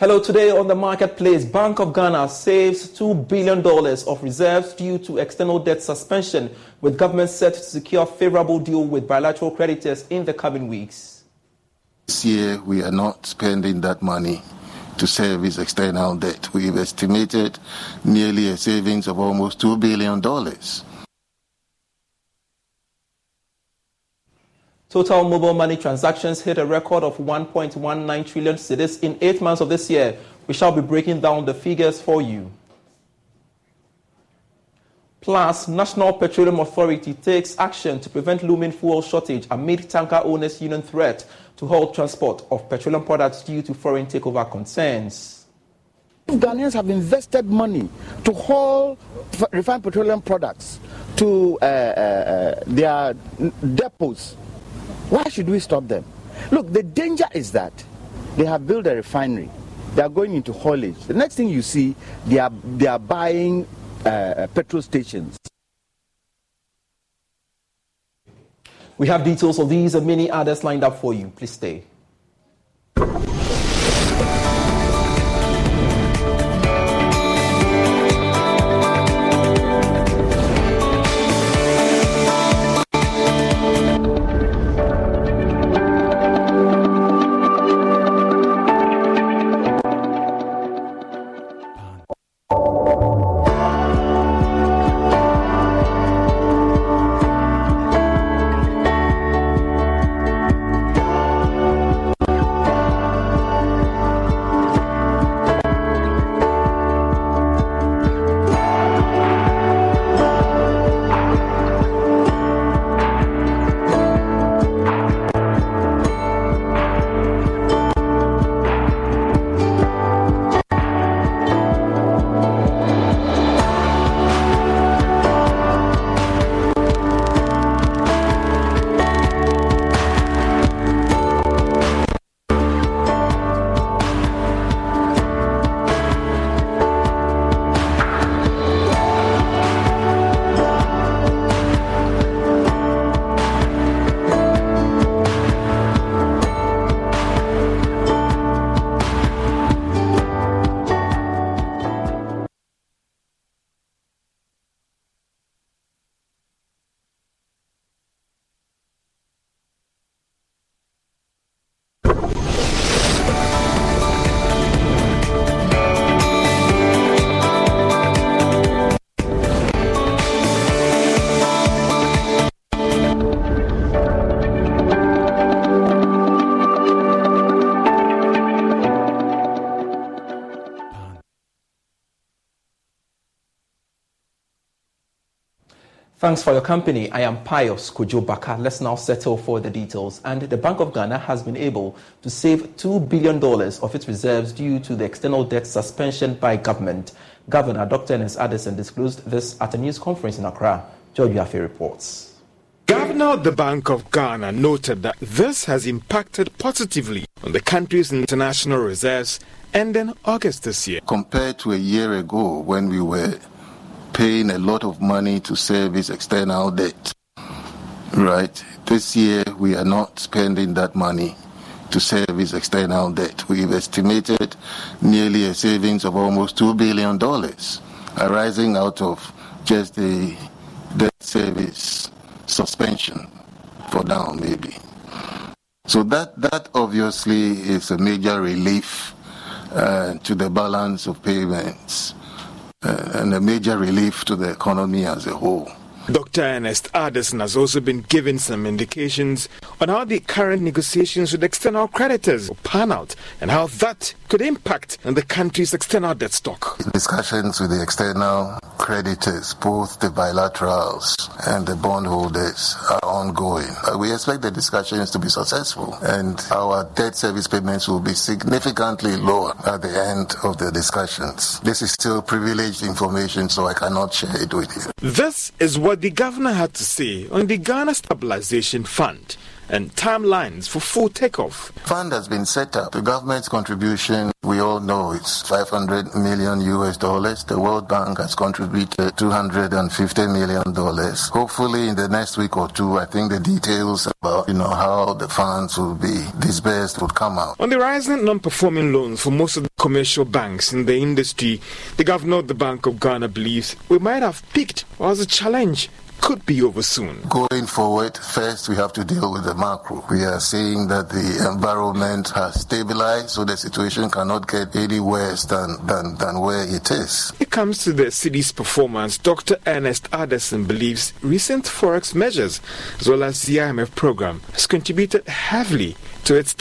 Hello, today on the marketplace, Bank of Ghana saves $2 billion of reserves due to external debt suspension, with government set to secure favorable deal with bilateral creditors in the coming weeks. This year, we are not spending that money to service external debt. We've estimated nearly a savings of almost $2 billion. Total mobile money transactions hit a record of 1.19 trillion cedis in eight months of this year. We shall be breaking down the figures for you. Plus, National Petroleum Authority takes action to prevent looming fuel shortage amid tanker owners' union threat to halt transport of petroleum products due to foreign takeover concerns. Ghanaians have invested money to haul refined petroleum products to uh, uh, uh, their depots why should we stop them? Look, the danger is that they have built a refinery. They are going into haulage. The next thing you see, they are, they are buying uh, petrol stations. We have details of these and many others lined up for you. Please stay. Thanks for your company. I am Pius Kojo Baka. Let's now settle for the details. And the Bank of Ghana has been able to save $2 billion of its reserves due to the external debt suspension by government. Governor Dr. Ernest Addison disclosed this at a news conference in Accra. George Yafe reports. Governor of the Bank of Ghana noted that this has impacted positively on the country's international reserves ending August this year. Compared to a year ago when we were paying a lot of money to service external debt. Right? This year, we are not spending that money to service external debt. We've estimated nearly a savings of almost $2 billion arising out of just the debt service suspension for now, maybe. So that, that obviously is a major relief uh, to the balance of payments uh, and a major relief to the economy as a whole. Dr. Ernest Addison has also been given some indications on how the current negotiations with external creditors will pan out and how that could impact on the country's external debt stock. Discussions with the external creditors, both the bilaterals and the bondholders, are ongoing. Uh, we expect the discussions to be successful and our debt service payments will be significantly lower at the end of the discussions. This is still privileged information, so I cannot share it with you. This is what the governor had to say on the Ghana Stabilization Fund and timelines for full takeoff. Fund has been set up. The government's contribution, we all know it's 500 million US dollars. The World Bank has contributed 250 million dollars. Hopefully in the next week or two, I think the details about, you know, how the funds will be disbursed would come out. On the rising non-performing loans for most of the commercial banks in the industry, the governor of the Bank of Ghana believes we might have peaked while a challenge could be over soon. Going forward, first we have to deal with the macro. We are seeing that the environment has stabilized, so the situation cannot get any worse than, than, than where it is. It comes to the city's performance. Dr. Ernest Addison believes recent forex measures, as well as the IMF program, has contributed heavily to its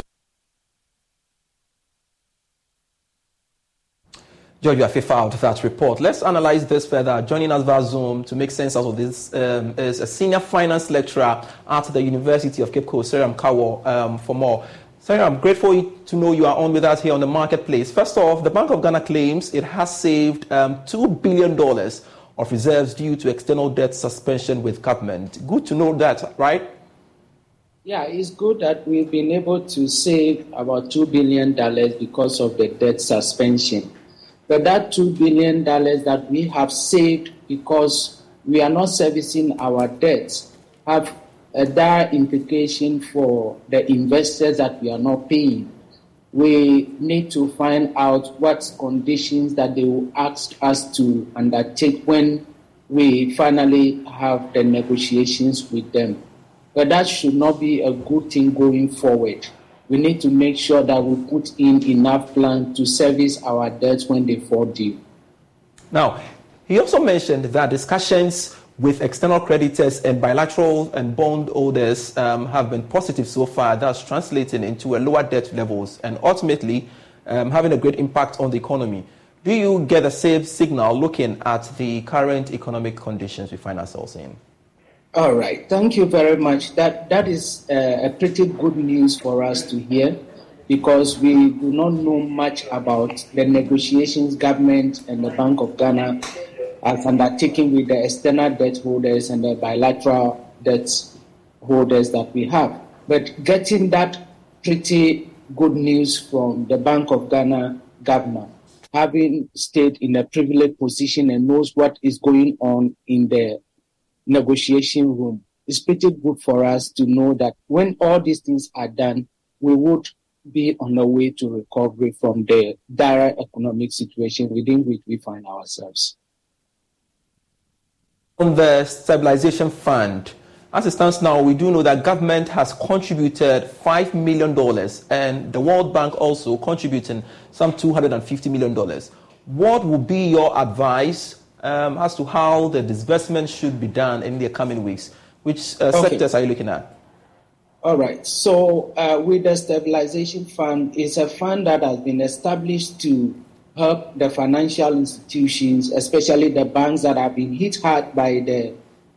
George, you have filed that report. Let's analyze this further. Joining us via Zoom to make sense out of this um, is a senior finance lecturer at the University of Cape Coast, Seyram Kawor, um, for more. Seyram, I'm grateful to know you are on with us here on the marketplace. First off, the Bank of Ghana claims it has saved um, $2 billion of reserves due to external debt suspension with government. Good to know that, right? Yeah, it's good that we've been able to save about $2 billion because of the debt suspension. But that $2 billion that we have saved because we are not servicing our debts have a dire implication for the investors that we are not paying. We need to find out what conditions that they will ask us to undertake when we finally have the negotiations with them. But that should not be a good thing going forward we need to make sure that we put in enough plan to service our debts when they fall due. Now, he also mentioned that discussions with external creditors and bilateral and bond holders um, have been positive so far. That's translating into a lower debt levels and ultimately um, having a great impact on the economy. Do you get the same signal looking at the current economic conditions we find ourselves in? All right. Thank you very much. That that is uh, a pretty good news for us to hear because we do not know much about the negotiations government and the Bank of Ghana has undertaken with the external debt holders and the bilateral debt holders that we have. But getting that pretty good news from the Bank of Ghana governor, having stayed in a privileged position and knows what is going on in the negotiation room. It's pretty good for us to know that when all these things are done, we would be on the way to recovery from the dire economic situation within which we find ourselves. On the stabilization fund, as it stands now, we do know that government has contributed $5 million and the World Bank also contributing some $250 million. What would be your advice um, as to how the disbursement should be done in the coming weeks. Which uh, okay. sectors are you looking at? All right. So, uh, with the stabilization fund, it's a fund that has been established to help the financial institutions, especially the banks that have been hit hard by the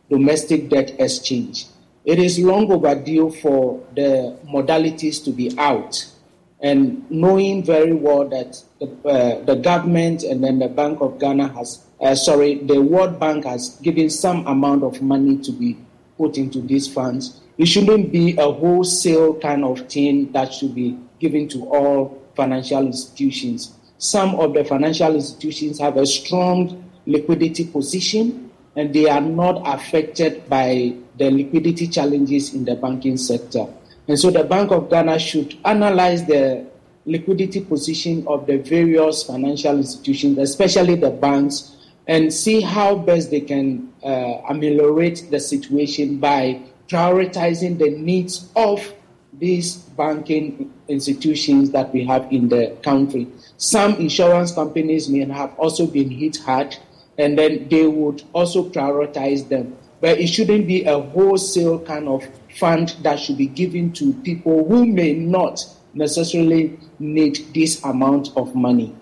domestic debt exchange. It is long overdue for the modalities to be out. And knowing very well that the, uh, the government and then the Bank of Ghana has, uh, sorry, the World Bank has given some amount of money to be put into these funds, it shouldn't be a wholesale kind of thing that should be given to all financial institutions. Some of the financial institutions have a strong liquidity position and they are not affected by the liquidity challenges in the banking sector. And so the Bank of Ghana should analyze the liquidity position of the various financial institutions, especially the banks, and see how best they can uh, ameliorate the situation by prioritizing the needs of these banking institutions that we have in the country. Some insurance companies may have also been hit hard, and then they would also prioritize them. But it shouldn't be a wholesale kind of fund that should be given to people who may not necessarily need this amount of money.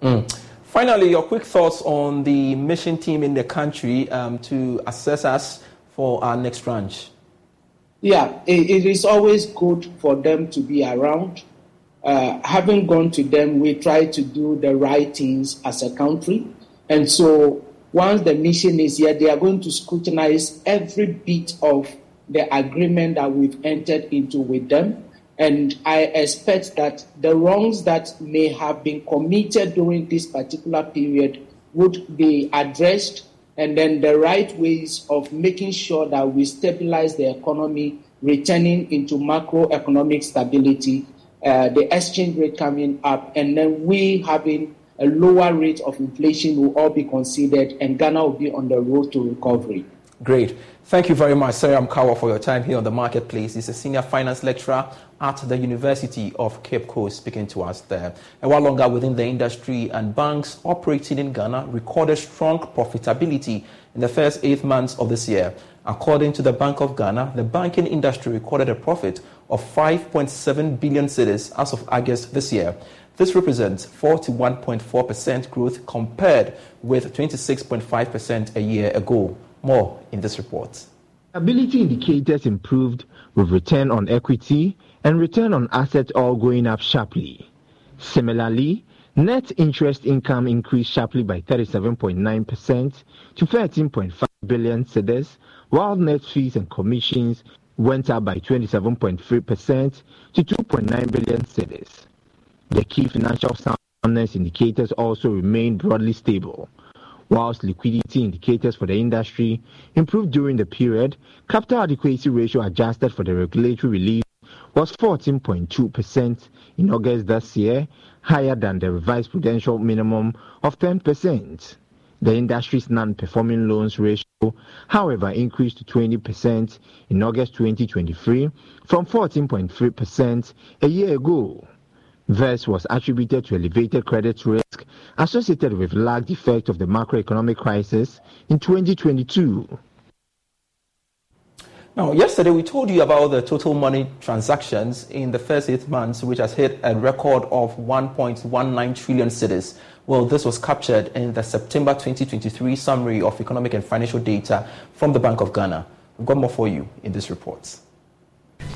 Mm. Finally, your quick thoughts on the mission team in the country um, to assess us for our next tranche. Yeah, it, it is always good for them to be around. Uh, having gone to them, we try to do the right things as a country. And so once the mission is here, they are going to scrutinize every bit of the agreement that we've entered into with them. And I expect that the wrongs that may have been committed during this particular period would be addressed and then the right ways of making sure that we stabilize the economy, returning into macroeconomic stability, uh, the exchange rate coming up, and then we having a lower rate of inflation will all be considered, and Ghana will be on the road to recovery. Great. Thank you very much, Sarah Kawa, for your time here on the marketplace. He's a senior finance lecturer at the University of Cape Coast, speaking to us there. And while longer within the industry and banks operating in Ghana recorded strong profitability in the first eight months of this year. According to the Bank of Ghana, the banking industry recorded a profit of 5.7 billion cedis as of August this year. This represents 41.4% growth compared with 26.5% a year ago. More in this report. Ability indicators improved with return on equity and return on assets all going up sharply. Similarly, net interest income increased sharply by 37.9% to 13.5 billion cedis, while net fees and commissions went up by 27.3% to 2.9 billion cedis. The key financial soundness indicators also remained broadly stable. Whilst liquidity indicators for the industry improved during the period, capital adequacy ratio adjusted for the regulatory relief was 14.2% in August this year, higher than the revised prudential minimum of 10%. The industry's non-performing loans ratio, however, increased to 20% in August 2023 from 14.3% a year ago. This was attributed to elevated credit risk associated with lagged effect of the macroeconomic crisis in 2022. Now, yesterday we told you about the total money transactions in the first eight months, which has hit a record of 1.19 trillion cedis. Well, this was captured in the September 2023 summary of economic and financial data from the Bank of Ghana. We've got more for you in this report.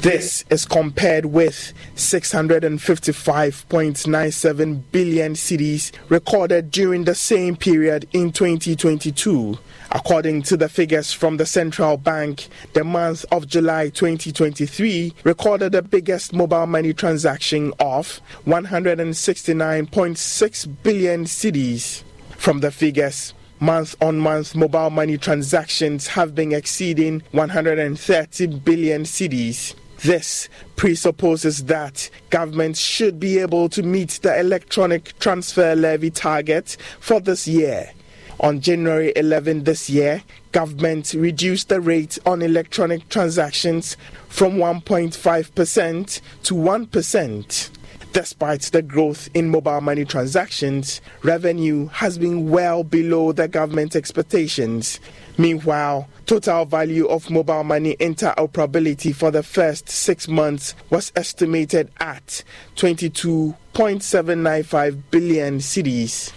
This is compared with 655.97 billion cedis recorded during the same period in 2022. According to the figures from the central bank, the month of July 2023 recorded the biggest mobile money transaction of 169.6 billion cedis. From the figures, month on month mobile money transactions have been exceeding 130 billion cedis. This presupposes that governments should be able to meet the electronic transfer levy target for this year. On January 11 this year, government reduced the rate on electronic transactions from 1.5% to 1%. Despite the growth in mobile money transactions, revenue has been well below the government expectations. Meanwhile, total value of mobile money interoperability for the first six months was estimated at 22.795 billion cedis.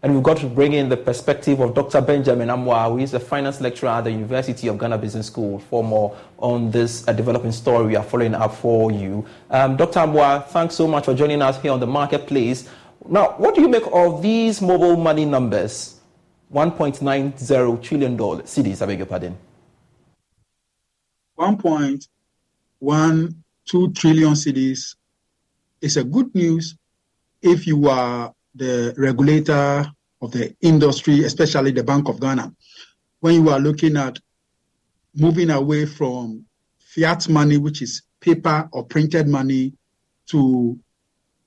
And we've got to bring in the perspective of Dr. Benjamin Amoah, who is a finance lecturer at the University of Ghana Business School, for more on this uh, developing story we are following up for you. Um, Dr. Amoah, thanks so much for joining us here on the marketplace. Now, what do you make of these mobile money numbers? $1.90 trillion cedis, I beg your pardon. 1.12 trillion cedis is a good news if you are the regulator of the industry, especially the Bank of Ghana, when you are looking at moving away from fiat money, which is paper or printed money, to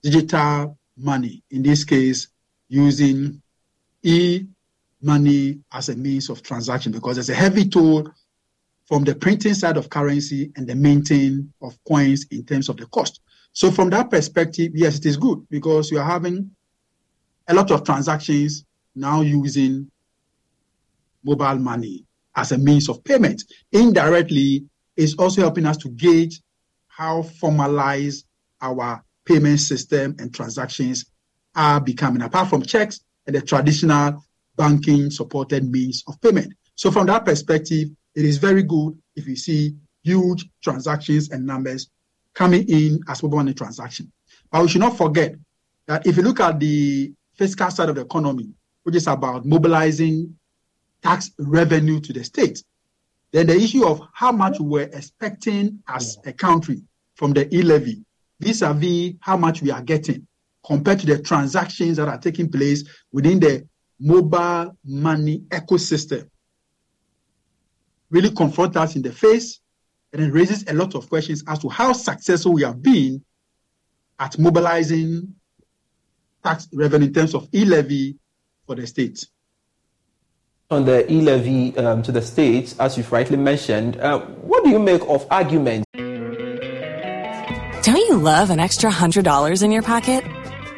digital money, in this case, using e money as a means of transaction, because there's a heavy toll from the printing side of currency and the minting of coins in terms of the cost. So, from that perspective, yes, it is good because you are having a lot of transactions now using mobile money as a means of payment. Indirectly, it's also helping us to gauge how formalized our payment system and transactions are becoming, apart from checks and the traditional banking supported means of payment. So, from that perspective, it is very good if you see huge transactions and numbers coming in as mobile money transaction. But we should not forget that if you look at the fiscal side of the economy, which is about mobilizing tax revenue to the state. Then the issue of how much we're expecting as a country from the e-levy vis-a-vis how much we are getting compared to the transactions that are taking place within the mobile money ecosystem really confront us in the face and it raises a lot of questions as to how successful we have been at mobilizing tax revenue in terms of e-levy for the state. On the e-levy um, to the states, as you've rightly mentioned, uh, what do you make of arguments? Don't you love an extra $100 in your pocket?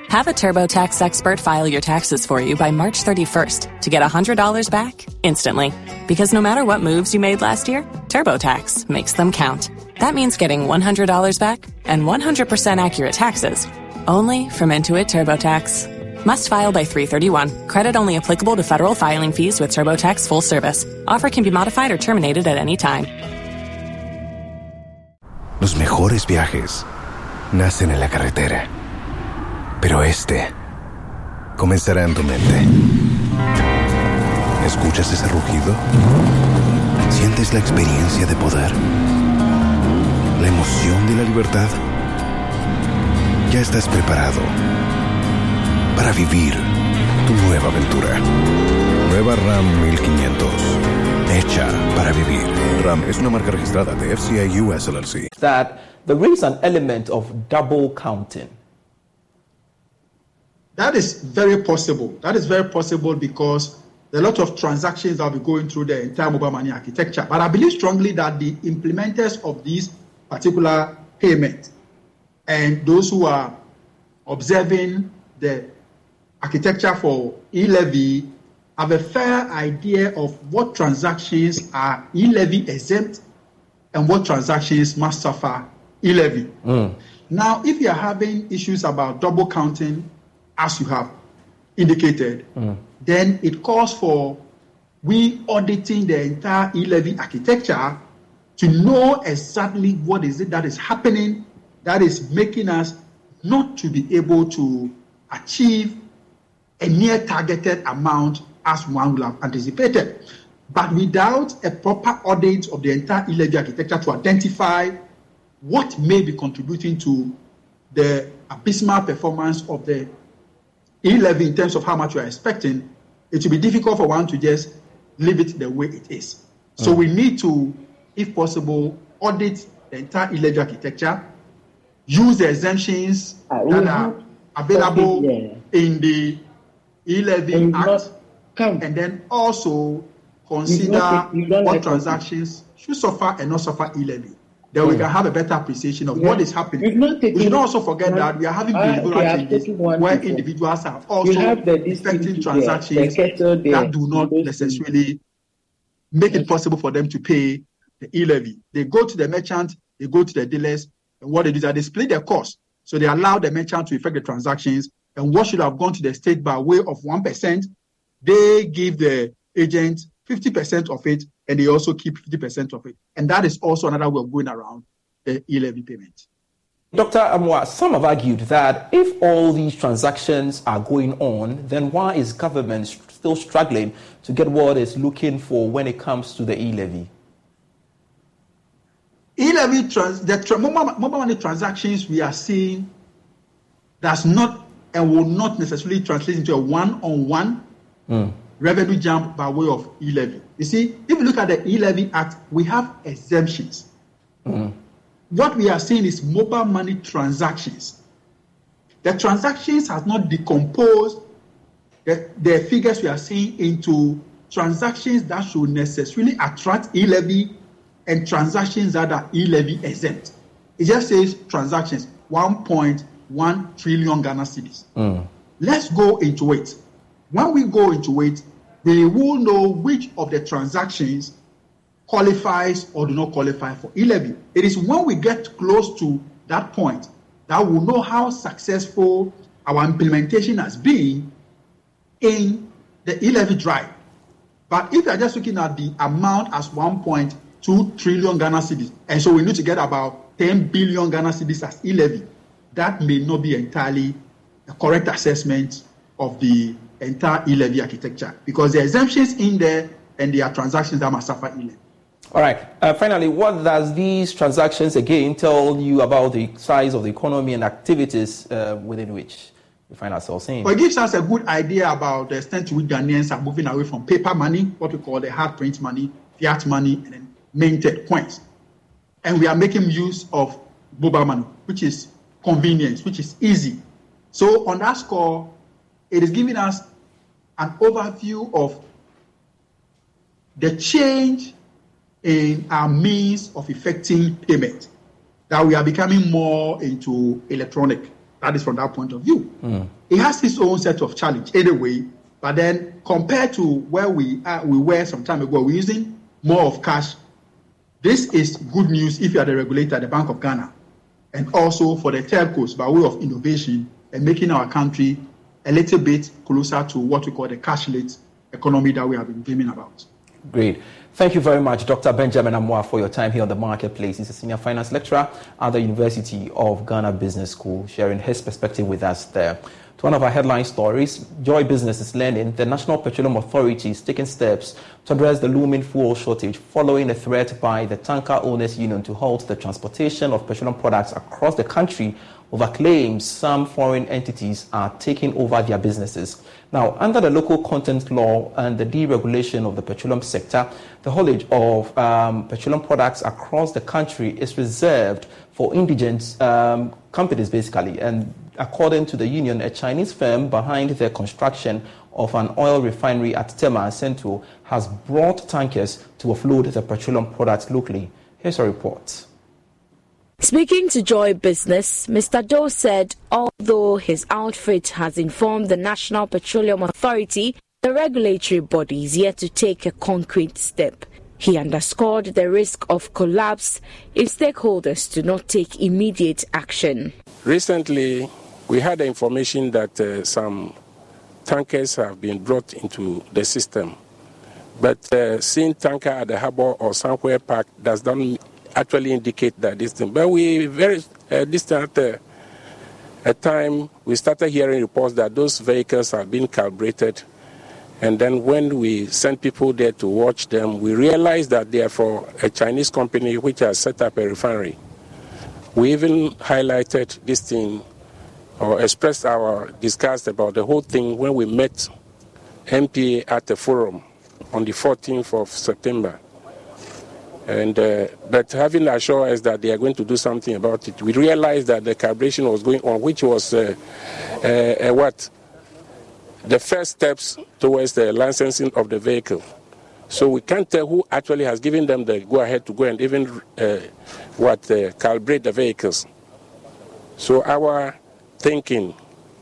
Have a TurboTax expert file your taxes for you by March 31st to get $100 back instantly. Because no matter what moves you made last year, TurboTax makes them count. That means getting $100 back and 100% accurate taxes only from Intuit TurboTax. Must file by 331. Credit only applicable to federal filing fees with TurboTax full service. Offer can be modified or terminated at any time. Los mejores viajes nacen en la carretera. Pero este comenzará en tu mente. ¿Escuchas ese rugido? ¿Sientes la experiencia de poder? ¿La emoción de la libertad? Ya estás preparado para vivir tu nueva aventura. Nueva RAM 1500. Hecha para vivir. RAM es una marca registrada de FCA US LLC. That there is an element of double counting. That is very possible. That is very possible because a lot of transactions that will be going through the entire mobile money architecture. But I believe strongly that the implementers of these particular payments and those who are observing the architecture for e-levy have a fair idea of what transactions are e-levy exempt and what transactions must suffer e-levy. Mm. Now, if you are having issues about double counting, as you have indicated, mm. then it calls for we auditing the entire e-levy architecture to know exactly what is it that is happening that is making us not to be able to achieve a near targeted amount as one would have anticipated. But without a proper audit of the entire e-levy architecture to identify what may be contributing to the abysmal performance of the e-levy in terms of how much you are expecting, it will be difficult for one to just leave it the way it is. So mm. we need to, if possible, audit the entire e-levy architecture use the exemptions uh, that are available in the e-levy Act, and then also consider what transactions should suffer and not suffer e-levy. Then we can have a better appreciation of yeah. what is happening. We should also forget that we are having behavioral uh, okay, changes where individuals are also effecting transactions that do not necessarily make it possible for them to pay the e-levy. They go to the merchant, they go to the dealers, and what they do is that they split their cost. So they allow the merchant to effect the transactions and what should have gone to the state by way of 1%, they give the agent 50% of it and they also keep 50% of it. And that is also another way of going around the e levy payment. Dr. Amoah, some have argued that if all these transactions are going on, then why is government still struggling to get what it's looking for when it comes to the e levy? Levy, trans- the tra- mobile, mobile money transactions we are seeing does not and will not necessarily translate into a one on one revenue jump by way of e levy. You see, if you look at the e levy act, we have exemptions. Hmm. What we are seeing is mobile money transactions. The transactions has not decomposed the, the figures we are seeing into transactions that should necessarily attract e levy and transactions that are e levy exempt. It just says transactions 1.1 trillion Ghana cedis. Hmm. Let's go into it. When we go into it, we will know which of the transactions qualifies or do not qualify for e-levy. It is when we get close to that point that we'll know how successful our implementation has been in the e-levy drive. But if you're just looking at the amount as 1.2 trillion Ghana cedis, and so we need to get about 10 billion Ghana cedis as e-levy, that may not be entirely a correct assessment of the entire e-levy architecture because there are exemptions in there and there are transactions that must suffer e-levy. All right. Uh, finally, what does these transactions again tell you about the size of the economy and activities uh, within which we find ourselves in? Well, it gives us a good idea about the extent to which Ghanaians are moving away from paper money, what we call the hard print money, fiat money, and then minted coins. And we are making use of mobile money, which is convenience, which is easy. So, on that score, it is giving us an overview of the change in our means of effecting payment, that we are becoming more into electronic. That is from that point of view. Hmm. It has its own set of challenge anyway, but then compared to where we are, we were some time ago, we're using more of cash. This is good news if you are the regulator, the Bank of Ghana, and also for the telcos by way of innovation and making our country a little bit closer to what we call the cashless economy that we have been dreaming about. Great. Thank you very much, Dr. Benjamin Amoah, for your time here on the marketplace. He's a senior finance lecturer at the University of Ghana Business School, sharing his perspective with us there. To one of our headline stories, Joy Business is learning the National Petroleum Authority is taking steps to address the looming fuel shortage following a threat by the Tanker Owners Union to halt the transportation of petroleum products across the country over claims some foreign entities are taking over their businesses. Now, under the local content law and the deregulation of the petroleum sector, the haulage of um, petroleum products across the country is reserved for indigent um, companies, basically. And according to the union, a Chinese firm behind the construction of an oil refinery at Tema Central has brought tankers to offload the petroleum products locally. Here's a report. Speaking to Joy Business, Mr. Doe said although his outfit has informed the National Petroleum Authority, the regulatory body is yet to take a concrete step. He underscored the risk of collapse if stakeholders do not take immediate action. Recently, we had information that uh, some tankers have been brought into the system. But uh, seeing tanker at the harbor or somewhere parked does not actually indicate that this thing. But we very uh, distant uh, a time we started hearing reports that those vehicles have been calibrated, and then when we sent people there to watch them, we realized that they are for a Chinese company which has set up a refinery. We even highlighted this thing or expressed our disgust about the whole thing when we met NPA at the forum on the 14th of September. And uh, but having assured us that they are going to do something about it, we realized that the calibration was going on, which was uh, uh, what the first steps towards the licensing of the vehicle. So we can't tell who actually has given them the go ahead to go and even uh, what uh, calibrate the vehicles. So our thinking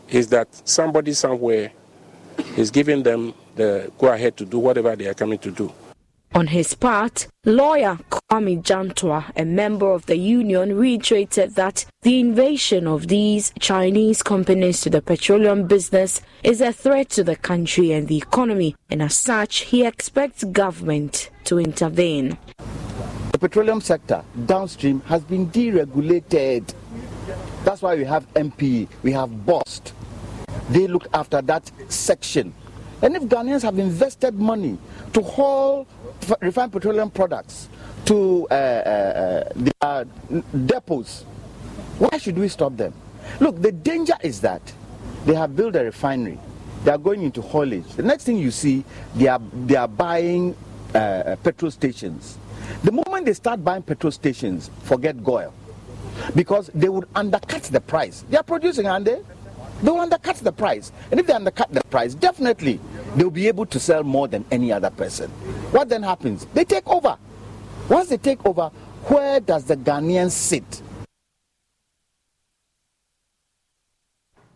is that somebody somewhere is giving them the go ahead to do whatever they are coming to do. On his part, lawyer Kwame Jantuah, a member of the union, reiterated that the invasion of these Chinese companies to the petroleum business is a threat to the country and the economy, and as such, he expects government to intervene. The petroleum sector downstream has been deregulated. That's why we have MP, we have BOST. They look after that section. And if Ghanaians have invested money to haul refined petroleum products to uh, uh, uh, their depots, why should we stop them? Look, the danger is that they have built a refinery. They are going into haulage. The next thing you see, they are, they are buying uh, petrol stations. The moment they start buying petrol stations, forget GOIL. Because they would undercut the price. They are producing, aren't they? They will undercut the price. And if they undercut the price, definitely they'll be able to sell more than any other person. What then happens? They take over. Once they take over, where does the Ghanaian sit?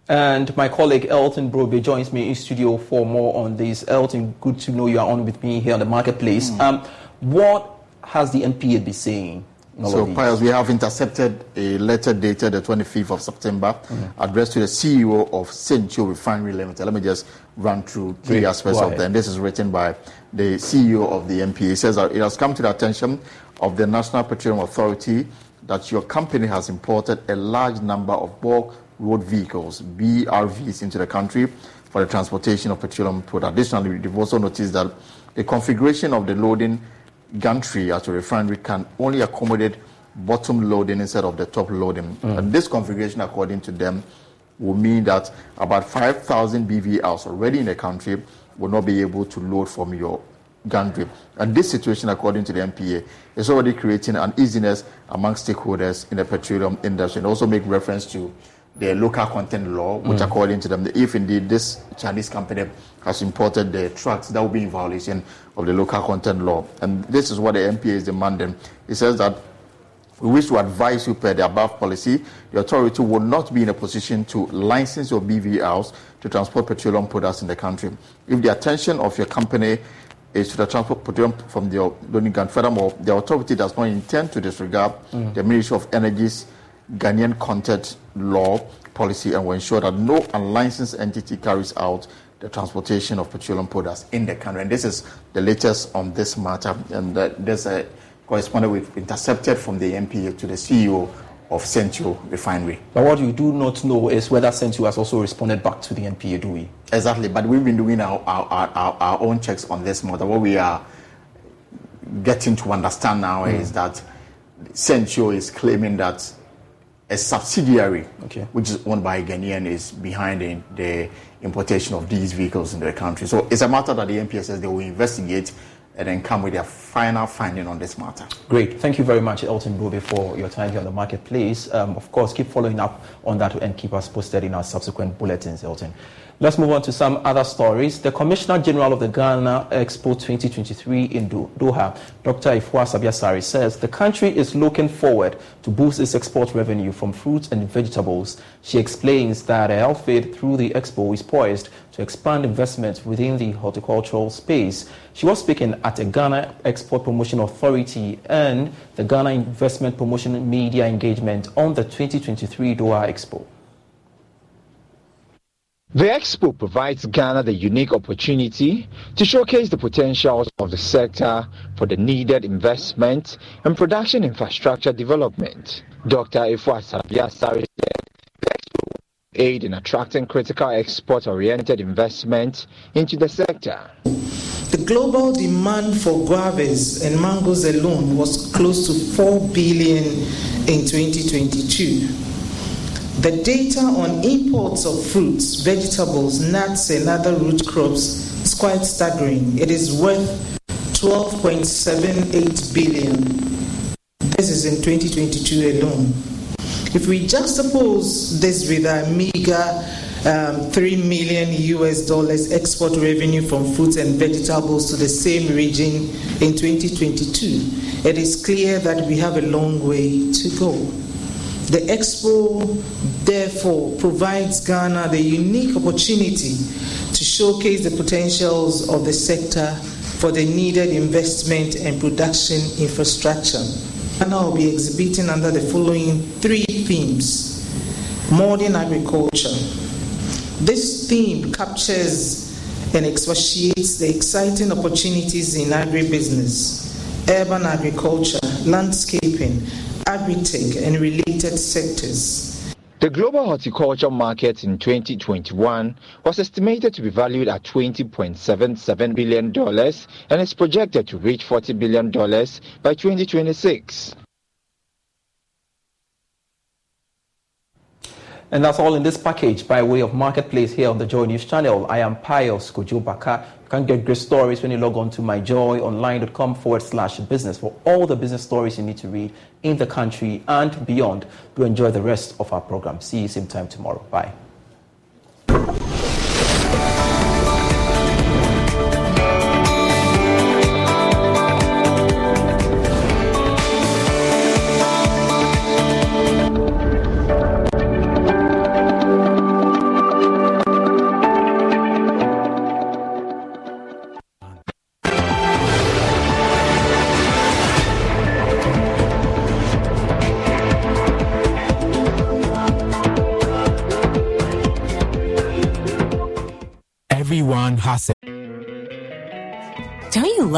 And my colleague Elton Brobbey joins me in studio for more on this. Elton, good to know you are on with me here on the marketplace. Mm. Um, what has the NPA been saying? So, Pius, we have intercepted a letter dated the 25th of September mm-hmm. addressed to the CEO of Sentuo Refinery Limited. Let me just run through three Great. aspects of them. This is written by the CEO of the NPA. He says that it has come to the attention of the National Petroleum Authority that your company has imported a large number of bulk road vehicles, BRVs, into the country for the transportation of petroleum products. Additionally, we've also noticed that the configuration of the loading gantry at a refinery can only accommodate bottom loading instead of the top loading. Mm. And this configuration, according to them, will mean that about 5,000 BVRs already in the country will not be able to load from your gantry. And this situation, according to the NPA, is already creating uneasiness among stakeholders in the petroleum industry and also make reference to the local content law, which mm. according to them, if indeed this Chinese company has imported the trucks, that will be in violation of the local content law. And this is what the NPA is demanding. It says that we wish to advise you per the above policy, the authority will not be in a position to license your BVRs to transport petroleum products in the country. If the attention of your company is to the transport petroleum from the gun, furthermore, the authority does not intend to disregard mm. the Ministry of Energy's Ghanaian content law policy and will ensure that no unlicensed entity carries out the transportation of petroleum products in the country. And this is the latest on this matter. And uh, there's a correspondent we've intercepted from the NPA to the CEO of Sentuo Refinery. But what you do not know is whether Sentuo has also responded back to the NPA, do we? Exactly. But we've been doing our, our, our, our own checks on this matter. What we are getting to understand now mm. is that Sentuo is claiming that a subsidiary, okay. which is owned by a Ghanaian, is behind the, the, importation of these vehicles in the country. So it's a matter that the NPA says they will investigate and then come with their final finding on this matter. Great. Thank you very much, Elton Brobbey, for your time here on the marketplace. Um, of course, keep following up on that and keep us posted in our subsequent bulletins, Elton. Let's move on to some other stories. The Commissioner General of the Ghana Expo 2023 in Doha, Dr. Afua Asabea Asare, says the country is looking forward to boost its export revenue from fruits and vegetables. She explains that outfit through the expo is poised to expand investment within the horticultural space. She was speaking at the Ghana Export Promotion Authority and the Ghana Investment Promotion Media Engagement on the 2023 Doha Expo. The expo provides Ghana the unique opportunity to showcase the potentials of the sector for the needed investment and production infrastructure development. Dr. The expo aid in attracting critical export-oriented investment into the sector. The global demand for guavas and mangoes alone was close to 4 billion in 2022. The data on imports of fruits, vegetables, nuts, and other root crops is quite staggering. It is worth 12.78 billion. This is in 2022 alone. If we juxtapose this with our meager um, 3 million US dollars export revenue from fruits and vegetables to the same region in 2022, it is clear that we have a long way to go. The Expo, therefore, provides Ghana the unique opportunity to showcase the potentials of the sector for the needed investment and production infrastructure. I will be exhibiting under the following three themes modern agriculture. This theme captures and expatiates the exciting opportunities in agribusiness, urban agriculture, landscaping, agri-tech, and related sectors. The global horticulture market in 2021 was estimated to be valued at $20.77 billion and is projected to reach $40 billion by 2026. And that's all in this package by way of Marketplace here on the Joy News channel. I am Pius Kujubaka. You can get great stories when you log on to myjoyonline.com forward slash business for all the business stories you need to read in the country and beyond. Do enjoy the rest of our program. See you same time tomorrow. Bye.